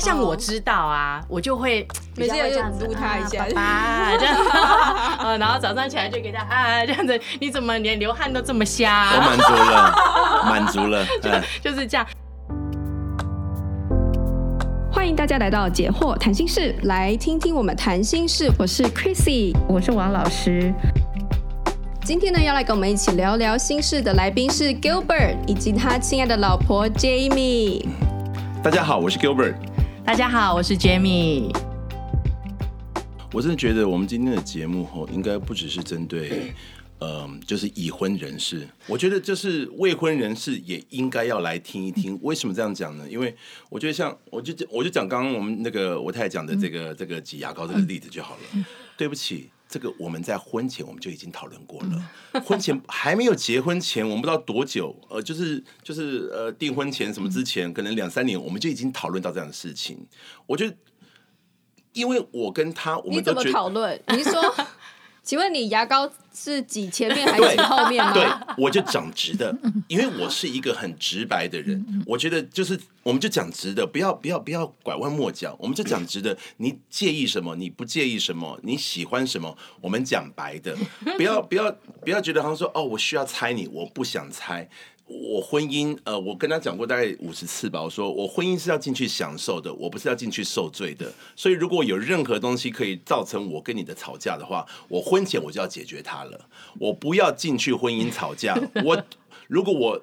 像我知道啊，我就会 每次要这样撸他一下，啊，这样，呃，然后早上起来就给他啊，这样子，你怎么连流汗都这么瞎？我满足了，满足了，就就是这样。欢迎大家来到解惑谈心室，来听听我们谈心事。我是 Chrissy，我是王老师。今天呢，要来跟我们一起聊聊心事的来宾是 Gilbert 以及他亲爱的老婆 Jamie。大家好，我是 Gilbert。大家好，我是 Jamie。我真的觉得我们今天的节目吼，应该不只是针对，嗯，就是已婚人士。我觉得就是未婚人士也应该要来听一听。为什么这样讲呢？因为我觉得像，我就我就讲刚刚我们那个我太太讲的这个这个挤牙膏这个例子就好了。对不起。这个我们在婚前我们就已经讨论过了，婚前还没有结婚前，我们不知道多久，呃，就是就是呃订婚前什么之前，可能两三年，我们就已经讨论到这样的事情。我觉得，因为我跟他，我们都觉得你怎么讨论？你说。请问你牙膏是挤前面还是挤后面吗？对，我就讲直的，因为我是一个很直白的人。我觉得就是，我们就讲直的，不要不要不要拐弯抹角，我们就讲直的。你介意什么？你不介意什么？你喜欢什么？我们讲白的，不要不要不要觉得好像说哦，我需要猜你，我不想猜。我婚姻，呃，我跟他讲过大概五十次吧。我说我婚姻是要进去享受的，我不是要进去受罪的。所以如果有任何东西可以造成我跟你的吵架的话，我婚前我就要解决它了。我不要进去婚姻吵架。我如果我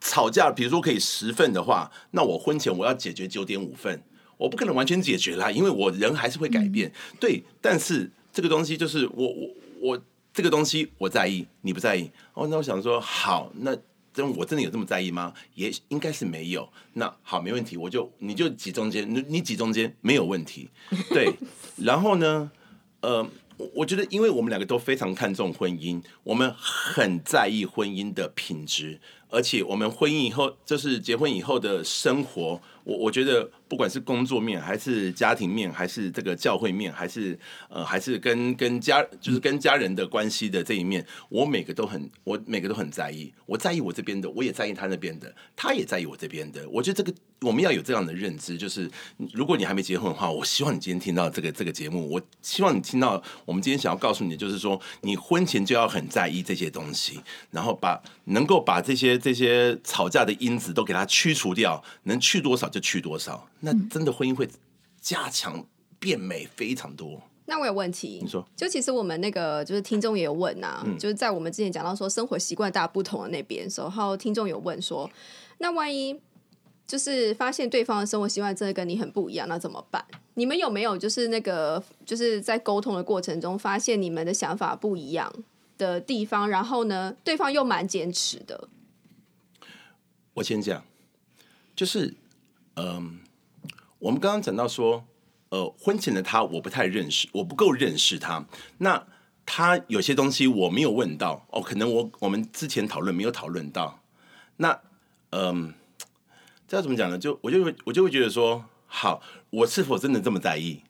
吵架，比如说可以十份的话，那我婚前我要解决九点五份。我不可能完全解决啦，因为我人还是会改变。对，但是这个东西就是我我我这个东西我在意，你不在意。哦，那我想说好那。真我真的有这么在意吗？也应该是没有。那好，没问题，我就你就挤中间，你你挤中间没有问题。对，然后呢，呃，我觉得因为我们两个都非常看重婚姻，我们很在意婚姻的品质，而且我们婚姻以后就是结婚以后的生活，我我觉得。不管是工作面，还是家庭面，还是这个教会面，还是呃，还是跟跟家，就是跟家人的关系的这一面，我每个都很，我每个都很在意。我在意我这边的，我也在意他那边的，他也在意我这边的。我觉得这个我们要有这样的认知，就是如果你还没结婚的话，我希望你今天听到这个这个节目，我希望你听到我们今天想要告诉你的，就是说你婚前就要很在意这些东西，然后把能够把这些这些吵架的因子都给它去除掉，能去多少就去多少。那真的婚姻会加强变美非常多。那我有问题，你说，就其实我们那个就是听众也有问啊，嗯、就是在我们之前讲到说生活习惯大不同的那边然后听众有问说，那万一就是发现对方的生活习惯真的跟你很不一样，那怎么办？你们有没有就是那个就是在沟通的过程中发现你们的想法不一样的地方，然后呢，对方又蛮坚持的？我先讲，就是嗯。我们刚刚讲到说，呃，婚前的他我不太认识，我不够认识他。那他有些东西我没有问到，哦，可能我我们之前讨论没有讨论到。那，嗯、这要怎么讲呢？就我就会我就会觉得说，好，我是否真的这么在意？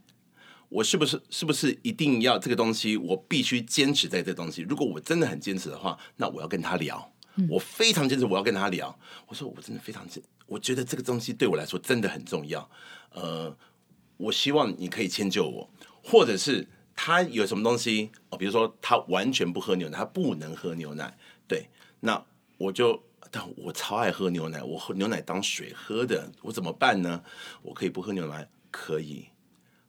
我是不是是不是一定要这个东西？我必须坚持在这东西。如果我真的很坚持的话，那我要跟他聊。我非常坚持，我要跟他聊。我说我真的非常坚，我觉得这个东西对我来说真的很重要。呃，我希望你可以迁就我，或者是他有什么东西哦，比如说他完全不喝牛奶，他不能喝牛奶，对，那我就，但我超爱喝牛奶，我喝牛奶当水喝的，我怎么办呢？我可以不喝牛奶，可以。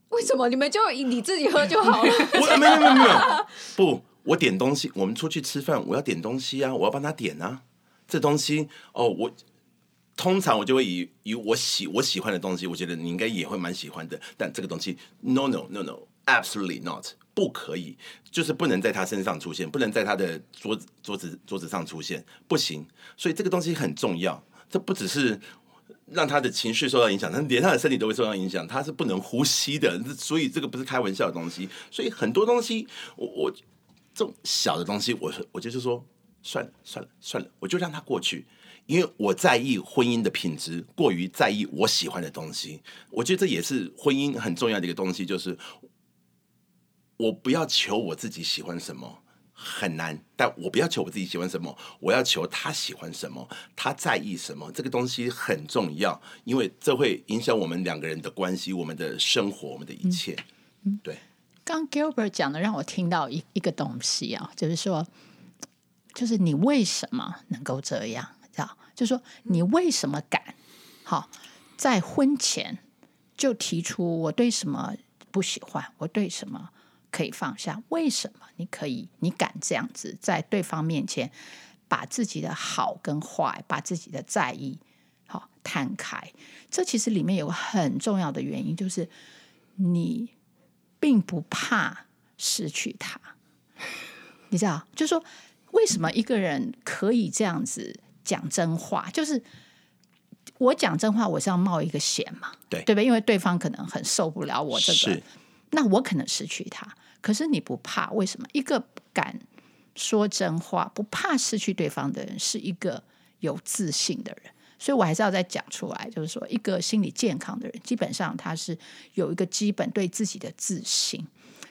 为什么你们就你自己喝就好了？我没有没有没有，不，我点东西，我们出去吃饭，我要点东西啊，我要帮他点啊，这东西哦，我。通常我就会以以我喜我喜欢的东西，我觉得你应该也会蛮喜欢的。但这个东西，no no no no absolutely not，不可以，就是不能在他身上出现，不能在他的桌子桌子桌子上出现，不行。所以这个东西很重要，这不只是让他的情绪受到影响，他连他的身体都会受到影响，他是不能呼吸的。所以这个不是开玩笑的东西。所以很多东西，我我这种小的东西，我我就是说，算了算了算了，我就让他过去。因为我在意婚姻的品质，过于在意我喜欢的东西。我觉得这也是婚姻很重要的一个东西，就是我不要求我自己喜欢什么，很难，但我不要求我自己喜欢什么，我要求他喜欢什么，他在意什么，这个东西很重要，因为这会影响我们两个人的关系，我们的生活，我们的一切。嗯，对。刚 Gilbert 讲的让我听到一一个东西啊，就是说，就是你为什么能够这样？知道？就是说，你为什么敢？好，在婚前就提出我对什么不喜欢，我对什么可以放下？为什么你可以？你敢这样子在对方面前把自己的好跟坏，把自己的在意好摊开？这其实里面有个很重要的原因，就是你。并不怕失去他，你知道？就是说，为什么一个人可以这样子讲真话？就是我讲真话，我是要冒一个险嘛，对对吧？因为对方可能很受不了我这个，那我可能失去他。可是你不怕，为什么？一个敢说真话、不怕失去对方的人，是一个有自信的人。所以，我还是要再讲出来，就是说，一个心理健康的人，基本上他是有一个基本对自己的自信，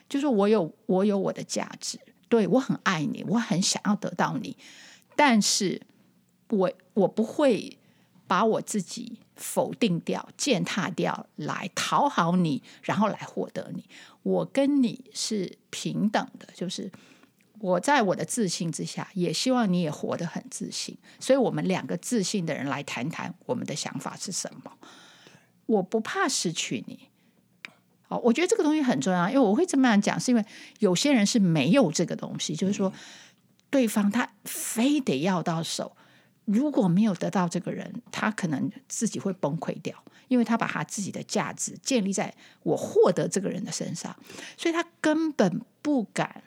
就是我有我有我的价值，对，我很爱你，我很想要得到你，但是我我不会把我自己否定掉、践踏掉来讨好你，然后来获得你。我跟你是平等的，就是。我在我的自信之下，也希望你也活得很自信。所以，我们两个自信的人来谈谈我们的想法是什么。我不怕失去你。哦，我觉得这个东西很重要，因为我会这么样讲，是因为有些人是没有这个东西，就是说，对方他非得要到手，如果没有得到这个人，他可能自己会崩溃掉，因为他把他自己的价值建立在我获得这个人的身上，所以他根本不敢。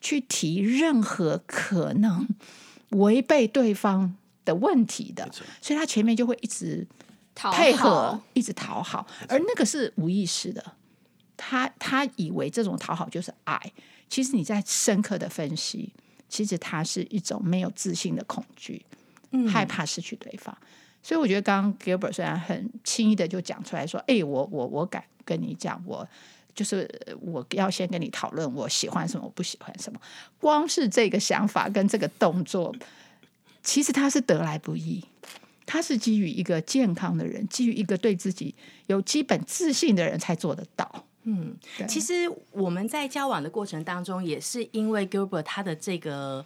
去提任何可能违背对方的问题的，所以他前面就会一直配合，一直讨好，而那个是无意识的。他他以为这种讨好就是爱，其实你在深刻的分析，其实他是一种没有自信的恐惧，害怕失去对方。所以我觉得刚刚 Gilbert 虽然很轻易的就讲出来说：“哎，我我我敢跟你讲我。”就是我要先跟你讨论我喜欢什么，我不喜欢什么。光是这个想法跟这个动作，其实他是得来不易。他是基于一个健康的人，基于一个对自己有基本自信的人才做得到。嗯，其实我们在交往的过程当中，也是因为 Gilbert 他的这个。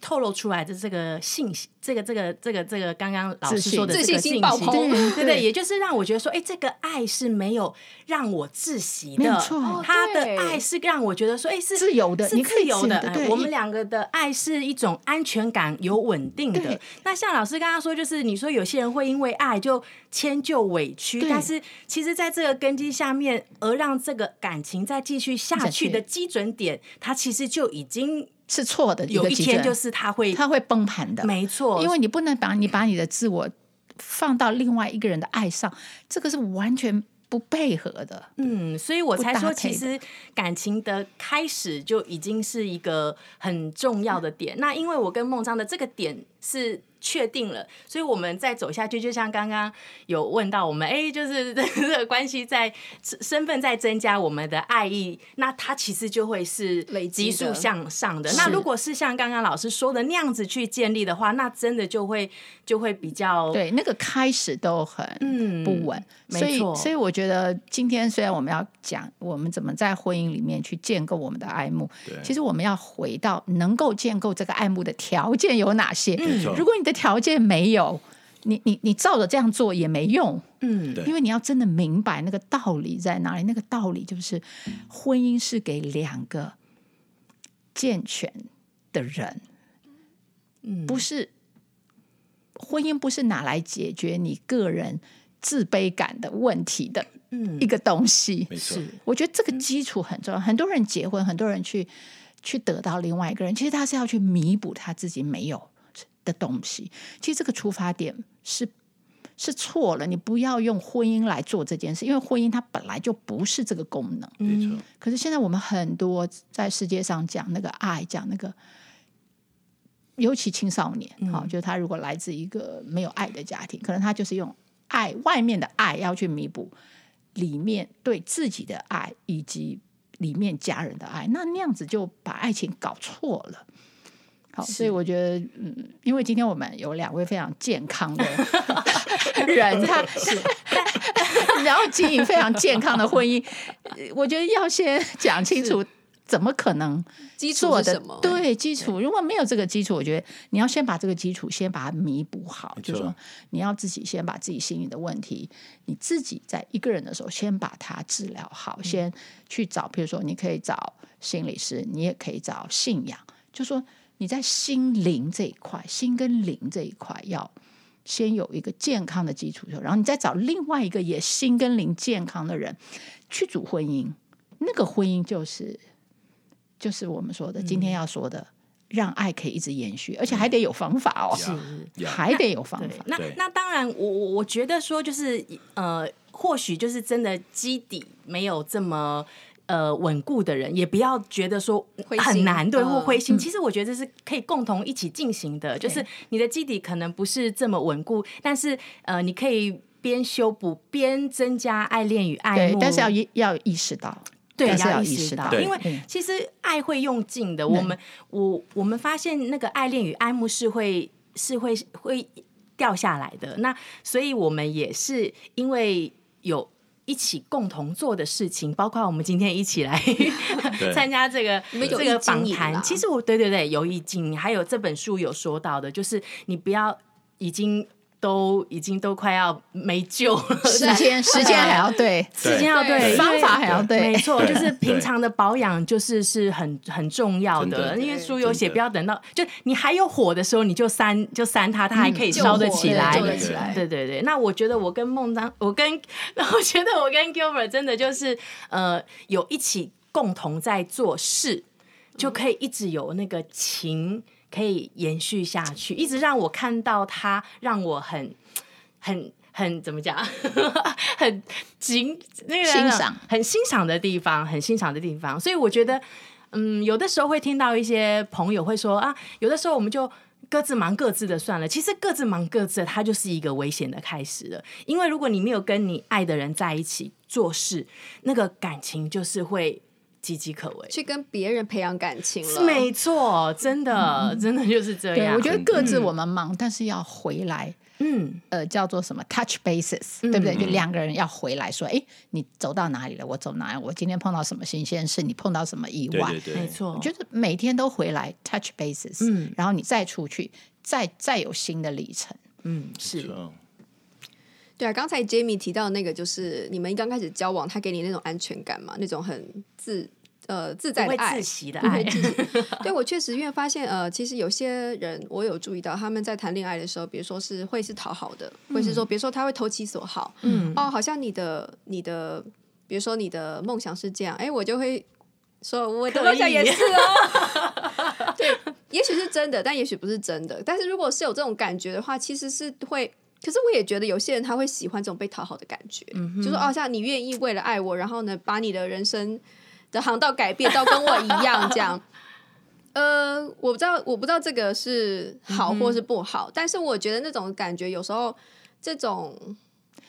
透露出来的这个信息，这个这个这个这个刚刚老师说的这个信息，对对对，也就是让我觉得说，哎，这个爱是没有让我窒息的，没错，他的爱是让我觉得说，哎，是自由的，是自由的。我们两个的爱是一种安全感，有稳定的。那像老师刚刚说，就是你说有些人会因为爱就迁就委屈，但是其实在这个根基下面，而让这个感情再继续下去的基准点，它其实就已经。是错的，有一天就是他会，他会崩盘的，没错。因为你不能把你把你的自我放到另外一个人的爱上，这个是完全不配合的。嗯，所以我才说，其实感情的开始就已经是一个很重要的点。嗯、那因为我跟孟章的这个点是。确定了，所以我们再走下去，就像刚刚有问到我们，哎，就是 这个关系在身份在增加，我们的爱意，那它其实就会是累急速向上的。那如果是像刚刚老师说的那样子去建立的话，那真的就会就会比较对那个开始都很嗯不稳。所以，所以我觉得今天虽然我们要讲我们怎么在婚姻里面去建构我们的爱慕，其实我们要回到能够建构这个爱慕的条件有哪些？嗯，如果你的条件没有，你你你照着这样做也没用。嗯，因为你要真的明白那个道理在哪里。那个道理就是，婚姻是给两个健全的人，嗯，不是婚姻不是拿来解决你个人。自卑感的问题的一个东西，没错。我觉得这个基础很重要。很多人结婚，很多人去去得到另外一个人，其实他是要去弥补他自己没有的东西。其实这个出发点是是错了。你不要用婚姻来做这件事，因为婚姻它本来就不是这个功能。没错。可是现在我们很多在世界上讲那个爱，讲那个，尤其青少年，好，就是他如果来自一个没有爱的家庭，可能他就是用。爱外面的爱要去弥补里面对自己的爱，以及里面家人的爱，那那样子就把爱情搞错了。好，所以我觉得，嗯，因为今天我们有两位非常健康的人，他是，然后经营非常健康的婚姻，我觉得要先讲清楚。怎么可能基础的？对，基础，如果没有这个基础，我觉得你要先把这个基础先把它弥补好。就是说，你要自己先把自己心里的问题，你自己在一个人的时候先把它治疗好，先去找，比如说你可以找心理师，你也可以找信仰。就说你在心灵这一块，心跟灵这一块要先有一个健康的基础，然后你再找另外一个也心跟灵健康的人去组婚姻，那个婚姻就是。就是我们说的，今天要说的，嗯、让爱可以一直延续，而且还得有方法哦，是，还得有方法。那那，那当然我，我我觉得说，就是呃，或许就是真的基底没有这么呃稳固的人，也不要觉得说很难，对，或灰心。嗯、其实我觉得这是可以共同一起进行的，就是你的基底可能不是这么稳固，但是呃，你可以边修补边增加爱恋与爱慕，但是要要意识到。对，要意识到，因为其实爱会用尽的。我们，我我们发现那个爱恋与爱慕是会是会会掉下来的。那所以我们也是因为有一起共同做的事情，包括我们今天一起来 参加这个这个访谈。其实我对对对有意境，还有这本书有说到的，就是你不要已经。都已经都快要没救了，时间 时间还要对，时间要对，方法还要对，没错，就是平常的保养就是是很很重要的。因为书有写，不要等到就你还有火的时候，你就删就删它，它还可以烧得起来，得起来。对对对，那我觉得我跟孟章，我跟 我觉得我跟 Gilbert 真的就是呃有一起共同在做事，就可以一直有那个情。可以延续下去，一直让我看到他，让我很、很、很怎么讲，很欣那个欣赏，很欣赏的地方，很欣赏的地方。所以我觉得，嗯，有的时候会听到一些朋友会说啊，有的时候我们就各自忙各自的算了。其实各自忙各自的，它就是一个危险的开始了。因为如果你没有跟你爱的人在一起做事，那个感情就是会。岌岌可危，去跟别人培养感情了，是没错，真的，嗯、真的就是这样。我觉得各自我们忙，嗯、但是要回来，嗯，呃，叫做什么 touch bases，、嗯、对不对？就两个人要回来说，哎、嗯，你走到哪里了？我走哪里？我今天碰到什么新鲜事？你碰到什么意外？对对对，没错，就是每天都回来 touch bases，嗯，然后你再出去，再再有新的里程，嗯，是。对啊，刚才 Jamie 提到那个，就是你们一刚开始交往，他给你那种安全感嘛，那种很自呃自在的爱，会窒息的 爱。对，我确实因为发现呃，其实有些人我有注意到，他们在谈恋爱的时候，比如说是会是讨好的，嗯、会是说，比如说他会投其所好，嗯，哦，好像你的你的，比如说你的梦想是这样，哎，我就会说我的梦想也是哦。对，也许是真的，但也许不是真的。但是如果是有这种感觉的话，其实是会。可是我也觉得有些人他会喜欢这种被讨好的感觉，嗯、就是哦，像你愿意为了爱我，然后呢，把你的人生的航道改变到跟我一样这样。呃，我不知道，我不知道这个是好或是不好，嗯、但是我觉得那种感觉有时候这种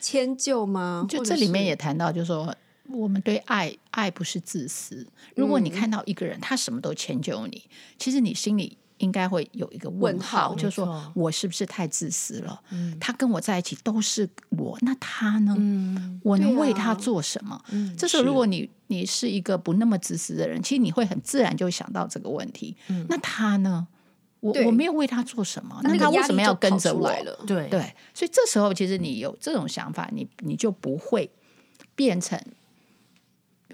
迁就吗？就这里面也谈到，就是说我们对爱，爱不是自私。如果你看到一个人他什么都迁就你，嗯、其实你心里。应该会有一个问号，就是说我是不是太自私了？他跟我在一起都是我，那他呢？我能为他做什么？这时候，如果你你是一个不那么自私的人，其实你会很自然就想到这个问题。那他呢？我我没有为他做什么，那他为什么要跟着我？对对，所以这时候其实你有这种想法，你你就不会变成。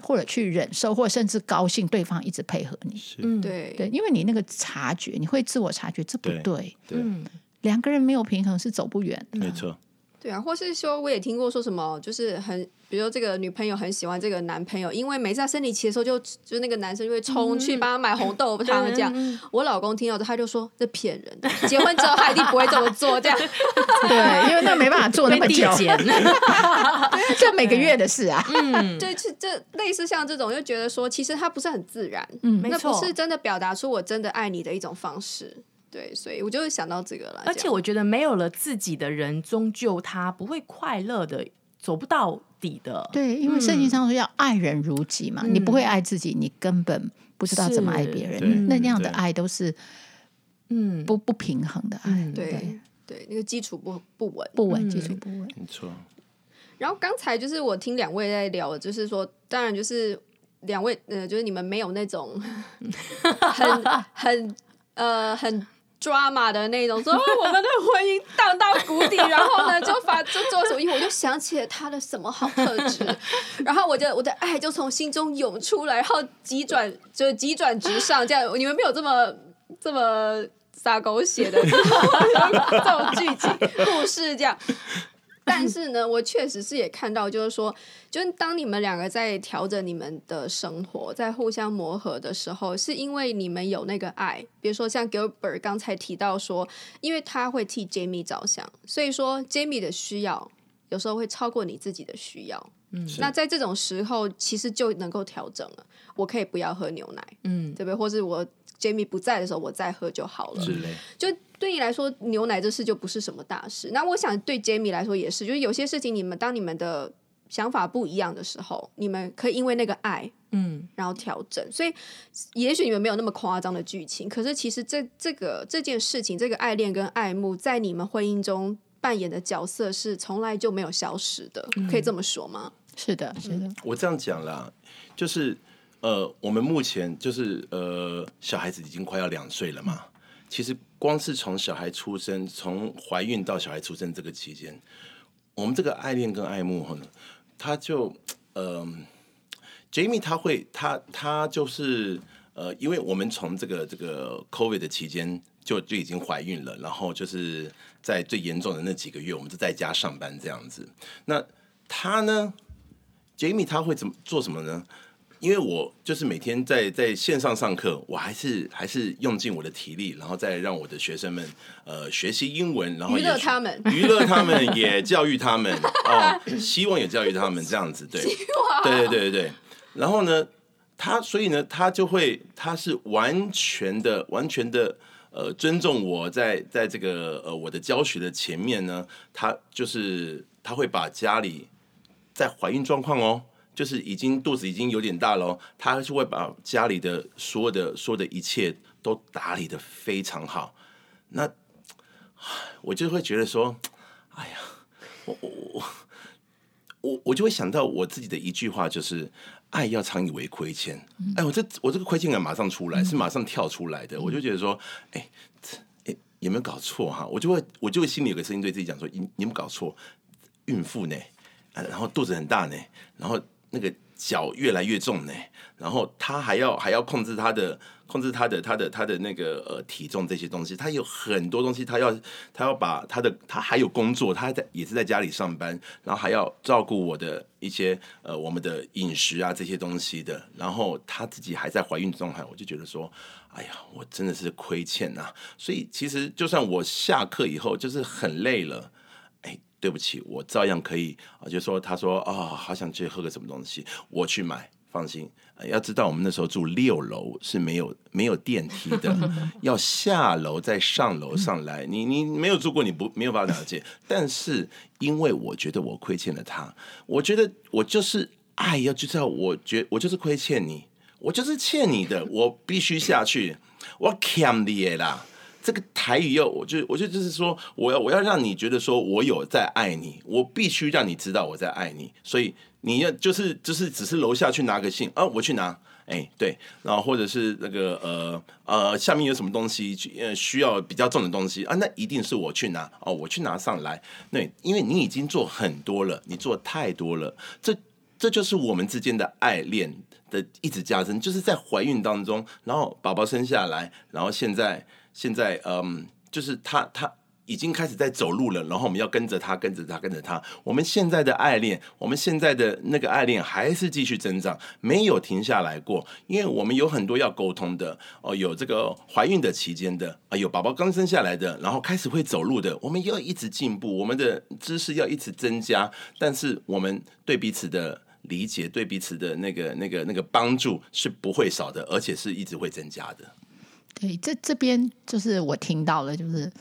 或者去忍受，或者甚至高兴，对方一直配合你。嗯，对对，因为你那个察觉，你会自我察觉，这不对。对，两个人没有平衡是走不远的。没错。对啊，或是说，我也听过说什么，就是很。比如说，这个女朋友很喜欢这个男朋友，因为每次他生理期的时候就，就就那个男生就会冲去帮他买红豆汤 这样。嗯、我老公听到他就说：“这骗人的，结婚之后他一定不会这么做。”这样，对，因为那没办法做那么久，这每个月的事啊。嗯，对，是这类似像这种，就觉得说，其实他不是很自然，嗯，那不是真的表达出我真的爱你的一种方式。对，所以我就会想到这个了。而且我觉得，没有了自己的人，终究他不会快乐的。走不到底的。对，因为圣经上说要爱人如己嘛，嗯、你不会爱自己，你根本不知道怎么爱别人。那那样的爱都是，嗯，不不平衡的爱。对，对，那个基础不不稳，不稳，基础不稳，没错。然后刚才就是我听两位在聊，就是说，当然就是两位，呃，就是你们没有那种 很很呃很 drama 的那种，说我们的婚姻荡到谷底，然后呢就发就做什么，我就想起了他的什么好特质，然后我就我的爱就从心中涌出来，然后急转就急转直上，这样你们没有这么这么撒狗血的 这种剧情故事这样。但是呢，我确实是也看到，就是说，就是当你们两个在调整你们的生活，在互相磨合的时候，是因为你们有那个爱。比如说，像 Gilbert 刚才提到说，因为他会替 Jamie 着想，所以说 Jamie 的需要有时候会超过你自己的需要。嗯，那在这种时候，其实就能够调整了。我可以不要喝牛奶，嗯，对不对？或是我 Jamie 不在的时候，我再喝就好了。是嘞，就。对你来说，牛奶这事就不是什么大事。那我想对 Jamie 来说也是，就是有些事情，你们当你们的想法不一样的时候，你们可以因为那个爱，嗯，然后调整。所以，也许你们没有那么夸张的剧情，可是其实这这个这件事情，这个爱恋跟爱慕，在你们婚姻中扮演的角色是从来就没有消失的，嗯、可以这么说吗？是的，是的。我这样讲啦，就是呃，我们目前就是呃，小孩子已经快要两岁了嘛。其实光是从小孩出生，从怀孕到小孩出生这个期间，我们这个爱恋跟爱慕哈，他就呃，Jamie 他会他他就是呃，因为我们从这个这个 COVID 的期间就就已经怀孕了，然后就是在最严重的那几个月，我们就在家上班这样子。那他呢，Jamie 他会怎么做什么呢？因为我就是每天在在线上上课，我还是还是用尽我的体力，然后再让我的学生们呃学习英文，然后娱乐他们，娱乐他们也教育他们哦，希望也教育他们这样子，对，对对对对对。然后呢，他所以呢，他就会他是完全的完全的呃尊重我在在这个呃我的教学的前面呢，他就是他会把家里在怀孕状况哦。就是已经肚子已经有点大了，他是会把家里的所有的所有的一切都打理得非常好。那我就会觉得说，哎呀，我我我我我就会想到我自己的一句话，就是爱要常以为亏欠。哎，我这我这个亏欠感马上出来，是马上跳出来的。我就觉得说，哎，有没有搞错哈？我就会我就会心里有个声音对自己讲说，你你有没有搞错？孕妇呢？然后肚子很大呢，然后。那个脚越来越重呢，然后他还要还要控制他的控制他的他的他的那个呃体重这些东西，他有很多东西，他要他要把他的他还有工作，他在也是在家里上班，然后还要照顾我的一些呃我们的饮食啊这些东西的，然后他自己还在怀孕状态，我就觉得说，哎呀，我真的是亏欠呐，所以其实就算我下课以后就是很累了。对不起，我照样可以啊，就说他说啊、哦，好想去喝个什么东西，我去买，放心。要知道我们那时候住六楼是没有没有电梯的，要下楼再上楼上来。你你没有住过，你不没有办法了解。但是因为我觉得我亏欠了他，我觉得我就是爱要知道，我觉我就是亏欠你，我就是欠你的，我必须下去，我欠你啦。这个台语要，我就我就就是说，我要我要让你觉得说我有在爱你，我必须让你知道我在爱你，所以你要就是就是只是楼下去拿个信啊，我去拿，哎对，然后或者是那个呃呃下面有什么东西呃需要比较重的东西啊，那一定是我去拿哦，我去拿上来，对，因为你已经做很多了，你做太多了，这这就是我们之间的爱恋的一直加深，就是在怀孕当中，然后宝宝生下来，然后现在。现在，嗯，就是他，他已经开始在走路了，然后我们要跟着他，跟着他，跟着他。我们现在的爱恋，我们现在的那个爱恋还是继续增长，没有停下来过。因为我们有很多要沟通的，哦，有这个怀孕的期间的，啊，有宝宝刚生下来的，然后开始会走路的，我们要一直进步，我们的知识要一直增加。但是我们对彼此的理解，对彼此的那个、那个、那个帮助是不会少的，而且是一直会增加的。对，这这边就是我听到了，就是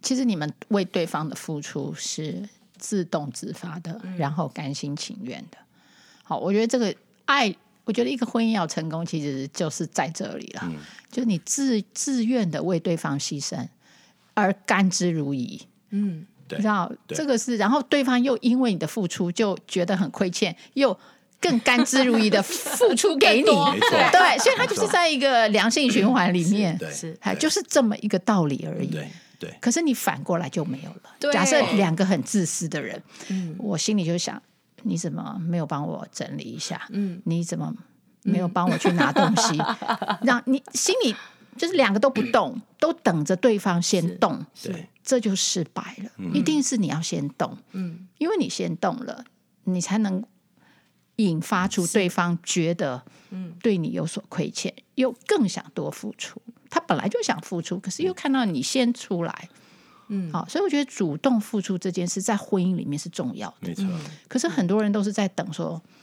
其实你们为对方的付出是自动自发的，然后甘心情愿的。好，我觉得这个爱，我觉得一个婚姻要成功，其实就是在这里了，嗯、就你自自愿的为对方牺牲，而甘之如饴。嗯，你知道这个是，然后对方又因为你的付出就觉得很亏欠，又。更甘之如饴的付出给你，对，所以他就是在一个良性循环里面，是，就是这么一个道理而已。对，可是你反过来就没有了。假设两个很自私的人，我心里就想，你怎么没有帮我整理一下？嗯，你怎么没有帮我去拿东西？让你心里就是两个都不动，都等着对方先动，对，这就失败了。一定是你要先动，嗯，因为你先动了，你才能。引发出对方觉得，对你有所亏欠，又更想多付出。他本来就想付出，可是又看到你先出来，嗯，好，所以我觉得主动付出这件事在婚姻里面是重要的。没错。可是很多人都是在等说，嗯，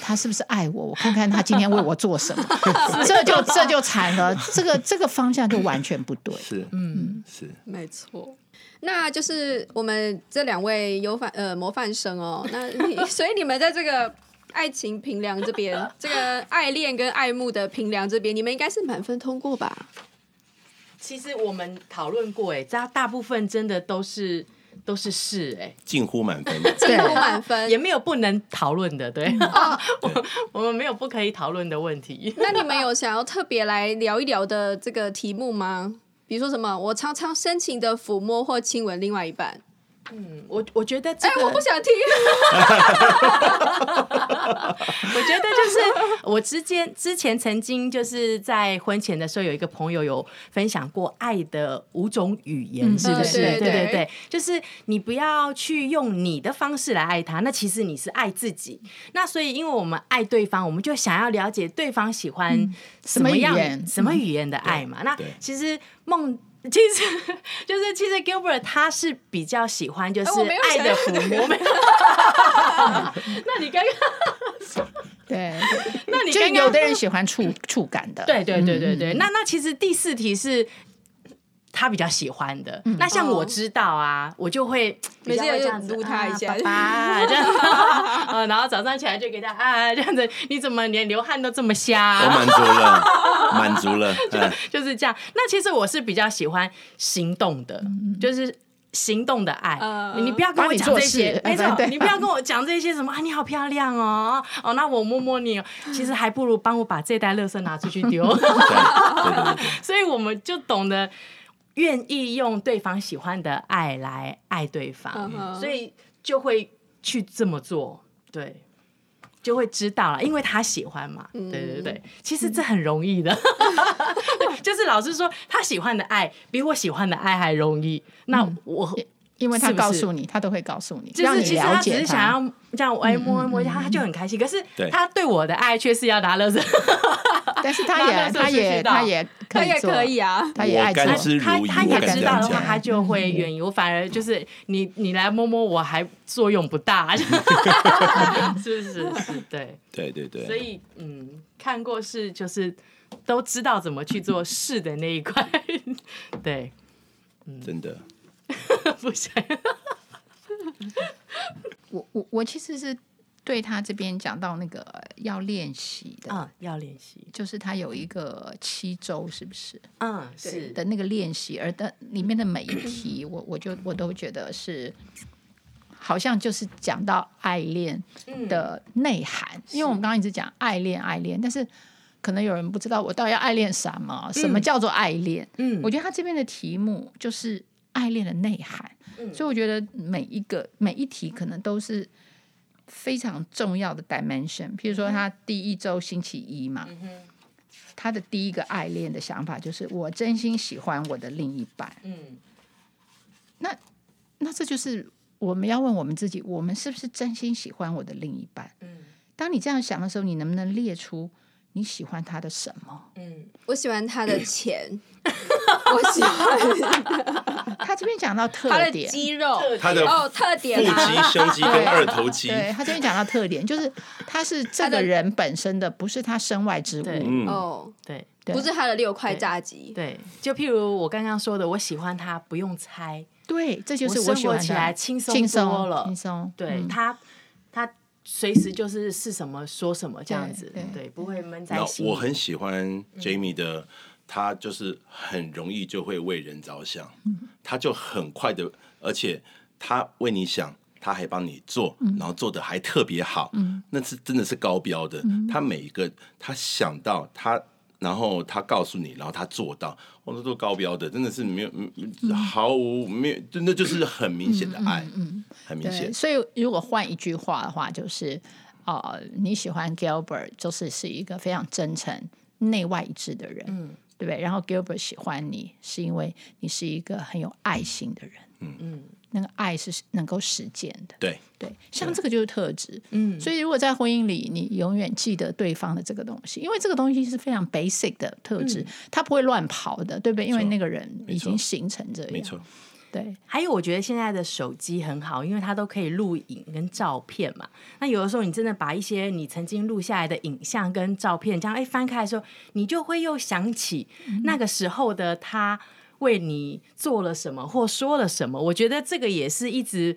他是不是爱我？我看看他今天为我做什么，这就这就惨了。这个这个方向就完全不对。是，嗯，是，没错。那就是我们这两位有范呃模范生哦，那 所以你们在这个爱情评量这边，这个爱恋跟爱慕的评量这边，你们应该是满分通过吧？其实我们讨论过，哎，大大部分真的都是都是是，哎，近乎满分，近乎满分，也没有不能讨论的，对，哦、我我们没有不可以讨论的问题。那你们有想要特别来聊一聊的这个题目吗？比如说什么，我常常深情的抚摸或亲吻另外一半。嗯，我我觉得这个，哎，我不想听。我觉得就是我之间之前曾经就是在婚前的时候，有一个朋友有分享过爱的五种语言，嗯、是不是？对对对，对，就是你不要去用你的方式来爱他，那其实你是爱自己。那所以，因为我们爱对方，我们就想要了解对方喜欢什么样、嗯、什么语言的爱嘛。嗯、那其实梦。其实就是，其实 Gilbert 他是比较喜欢就是爱的抚摸。那你刚刚对，那你刚刚就有的人喜欢触触感的，对对对对对。那那其实第四题是。他比较喜欢的，嗯、那像我知道啊，哦、我就会 每次这样子撸他一下，啊、爸爸这样，然后早上起来就给他啊这样子，你怎么连流汗都这么瞎？我满足了，满足了，就就是这样。那其实我是比较喜欢行动的，嗯、就是。行动的爱，呃、你不要跟我讲这些，没错，你不要跟我讲这些什么啊，你好漂亮哦，哦，那我摸摸你，其实还不如帮我把这袋垃圾拿出去丢。所以我们就懂得愿意用对方喜欢的爱来爱对方，嗯、所以就会去这么做，对。就会知道了，因为他喜欢嘛。对对对，其实这很容易的，就是老师说他喜欢的爱比我喜欢的爱还容易。那我因为他告诉你，他都会告诉你，就是其实他只是想要这样哎摸一摸他，他就很开心。可是他对我的爱却是要拿乐子，但是他也 他也他也他也可以啊，他也爱他他也知道的话，他就会愿意。我反而就是你你来摸摸我还作用不大，是是是，对对对对。所以嗯，看过是就是都知道怎么去做事的那一块，对，嗯，真的不想。我我我其实是。对他这边讲到那个要练习的，嗯，要练习，就是他有一个七周，是不是？嗯，是的那个练习，而的里面的每一题，我我就我都觉得是，好像就是讲到爱恋的内涵，嗯、因为我们刚刚一直讲爱恋爱恋，但是可能有人不知道我到底要爱恋什么，什么叫做爱恋？嗯，我觉得他这边的题目就是爱恋的内涵，嗯、所以我觉得每一个每一题可能都是。非常重要的 dimension，譬如说他第一周星期一嘛，嗯、他的第一个爱恋的想法就是我真心喜欢我的另一半。嗯，那那这就是我们要问我们自己，我们是不是真心喜欢我的另一半？嗯，当你这样想的时候，你能不能列出你喜欢他的什么？嗯，我喜欢他的钱。我喜欢。他这边讲到特点，他的肌肉，他的哦特点，腹肌、胸肌跟二头肌。对，他这边讲到特点，就是他是这个人本身的，不是他身外之物。哦，对，不是他的六块炸鸡。对，就譬如我刚刚说的，我喜欢他不用猜，对，这就是我生活起来轻松多了，轻松。对他，他随时就是是什么说什么这样子，对，不会闷在心里。我很喜欢 Jamie 的，他就是很容易就会为人着想，他就很快的，而且他为你想。他还帮你做，然后做的还特别好，嗯、那是真的是高标的。嗯、他每一个他想到他，然后他告诉你，然后他做到，我、哦、那都高标的，真的是没有，嗯、毫无没有，真的就是很明显的爱，嗯，嗯很明显。所以如果换一句话的话，就是呃，你喜欢 Gilbert，就是是一个非常真诚、内外一致的人，嗯，对不对？然后 Gilbert 喜欢你，是因为你是一个很有爱心的人，嗯嗯。那个爱是能够实践的，对对，像这个就是特质，嗯，所以如果在婚姻里，你永远记得对方的这个东西，因为这个东西是非常 basic 的特质，嗯、他不会乱跑的，对不对？因为那个人已经形成这样，没错。对，还有我觉得现在的手机很好，因为它都可以录影跟照片嘛。那有的时候你真的把一些你曾经录下来的影像跟照片，这样哎翻开的时候，你就会又想起那个时候的他。为你做了什么或说了什么？我觉得这个也是一直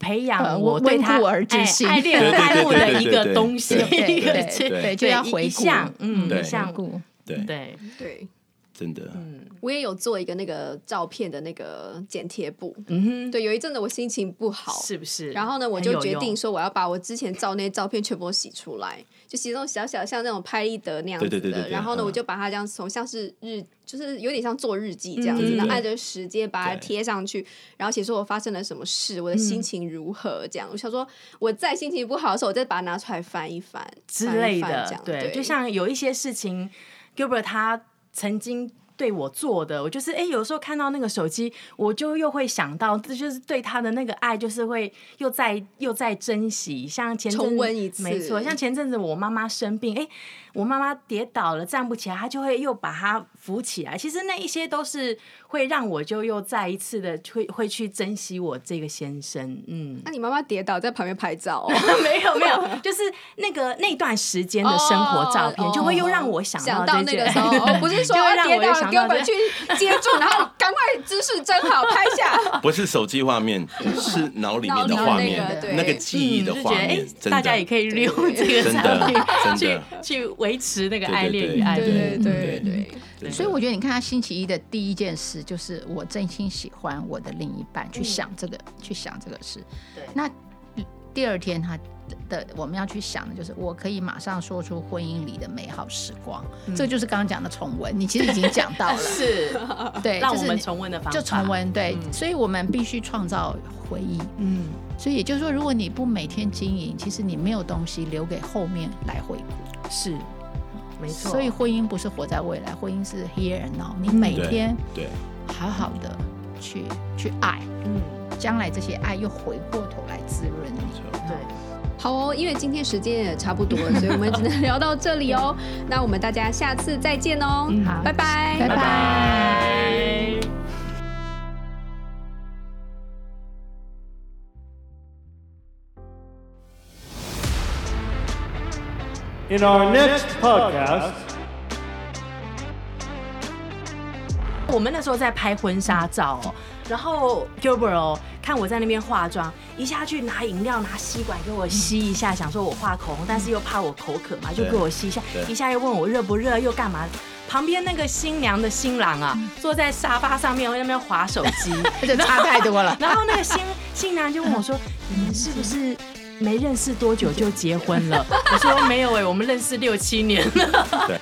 培养我对他爱恋爱慕的一个东西。对，就要回顾，嗯，回顾，对对对，真的。嗯，我也有做一个那个照片的那个剪贴簿。嗯哼，对，有一阵子我心情不好，是不是？然后呢，我就决定说我要把我之前照那些照片全部洗出来。就洗那种小小像那种拍立得那样子的，对对对对对，然后呢，嗯、我就把它这样从像是日，就是有点像做日记这样子的，然后按着时间把它贴上去，然后写说我发生了什么事，我的心情如何这样。嗯、我想说我在心情不好的时候，我再把它拿出来翻一翻之类的，这样对，对就像有一些事情，Gilbert 他曾经。对我做的，我就是哎，有时候看到那个手机，我就又会想到，这就是对他的那个爱，就是会又在又在珍惜。像前阵子，重温一次，没错，像前阵子我妈妈生病，哎。我妈妈跌倒了，站不起来，她就会又把她扶起来。其实那一些都是会让我就又再一次的会会去珍惜我这个先生。嗯，那你妈妈跌倒在旁边拍照？哦 没有没有，就是那个那段时间的生活照片，就会又让我想到那个时候。不是说跌倒了，给我们去接住，然后赶快姿势真好拍下。不是手机画面，是脑里面的画面，那个记忆的画面。大家也可以利用这个产品去去。维持那个爱恋与爱，对对对对。所以我觉得，你看他星期一的第一件事，就是我真心喜欢我的另一半，去想这个，去想这个事。对。那第二天他的我们要去想的就是，我可以马上说出婚姻里的美好时光。这就是刚刚讲的重温，你其实已经讲到了。是。对，让我们重温的方法。就重温，对。所以我们必须创造回忆。嗯。所以也就是说，如果你不每天经营，其实你没有东西留给后面来回顾。是，没错。所以婚姻不是活在未来，婚姻是 here and now。你每天对，好好的去去爱，嗯，将来这些爱又回过头来滋润你。对，好哦，因为今天时间也差不多了，所以我们只能聊到这里哦。那我们大家下次再见哦，好，拜拜，拜拜。In our next podcast，我们那时候在拍婚纱照哦，然后 Gilbert 哦，看我在那边化妆，一下去拿饮料，拿吸管给我吸一下，想说我画口红，但是又怕我口渴嘛，就给我吸一下，一下又问我热不热，又干嘛？旁边那个新娘的新郎啊，坐在沙发上面，在那边划手机，这差太多了。然后那个新新娘就问我说：“你们是不是？”没认识多久就结婚了？我说没有哎、欸，我们认识六七年了。对。